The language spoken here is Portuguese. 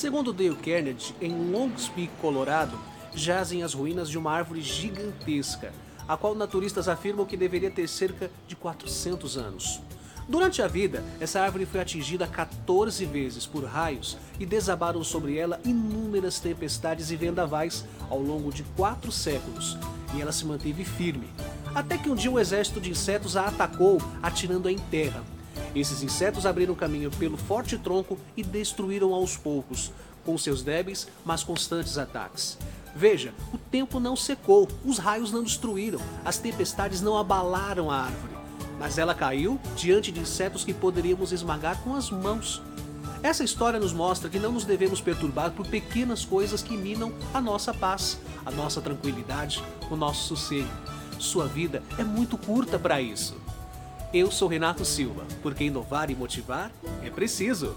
Segundo Dale Carnegie, em Longs Peak, Colorado, jazem as ruínas de uma árvore gigantesca, a qual naturistas afirmam que deveria ter cerca de 400 anos. Durante a vida, essa árvore foi atingida 14 vezes por raios e desabaram sobre ela inúmeras tempestades e vendavais ao longo de quatro séculos, e ela se manteve firme. Até que um dia um exército de insetos a atacou, atirando-a em terra. Esses insetos abriram caminho pelo forte tronco e destruíram aos poucos, com seus débeis, mas constantes ataques. Veja, o tempo não secou, os raios não destruíram, as tempestades não abalaram a árvore mas ela caiu diante de insetos que poderíamos esmagar com as mãos. Essa história nos mostra que não nos devemos perturbar por pequenas coisas que minam a nossa paz, a nossa tranquilidade, o nosso sossego. Sua vida é muito curta para isso. Eu sou Renato Silva, porque inovar e motivar é preciso.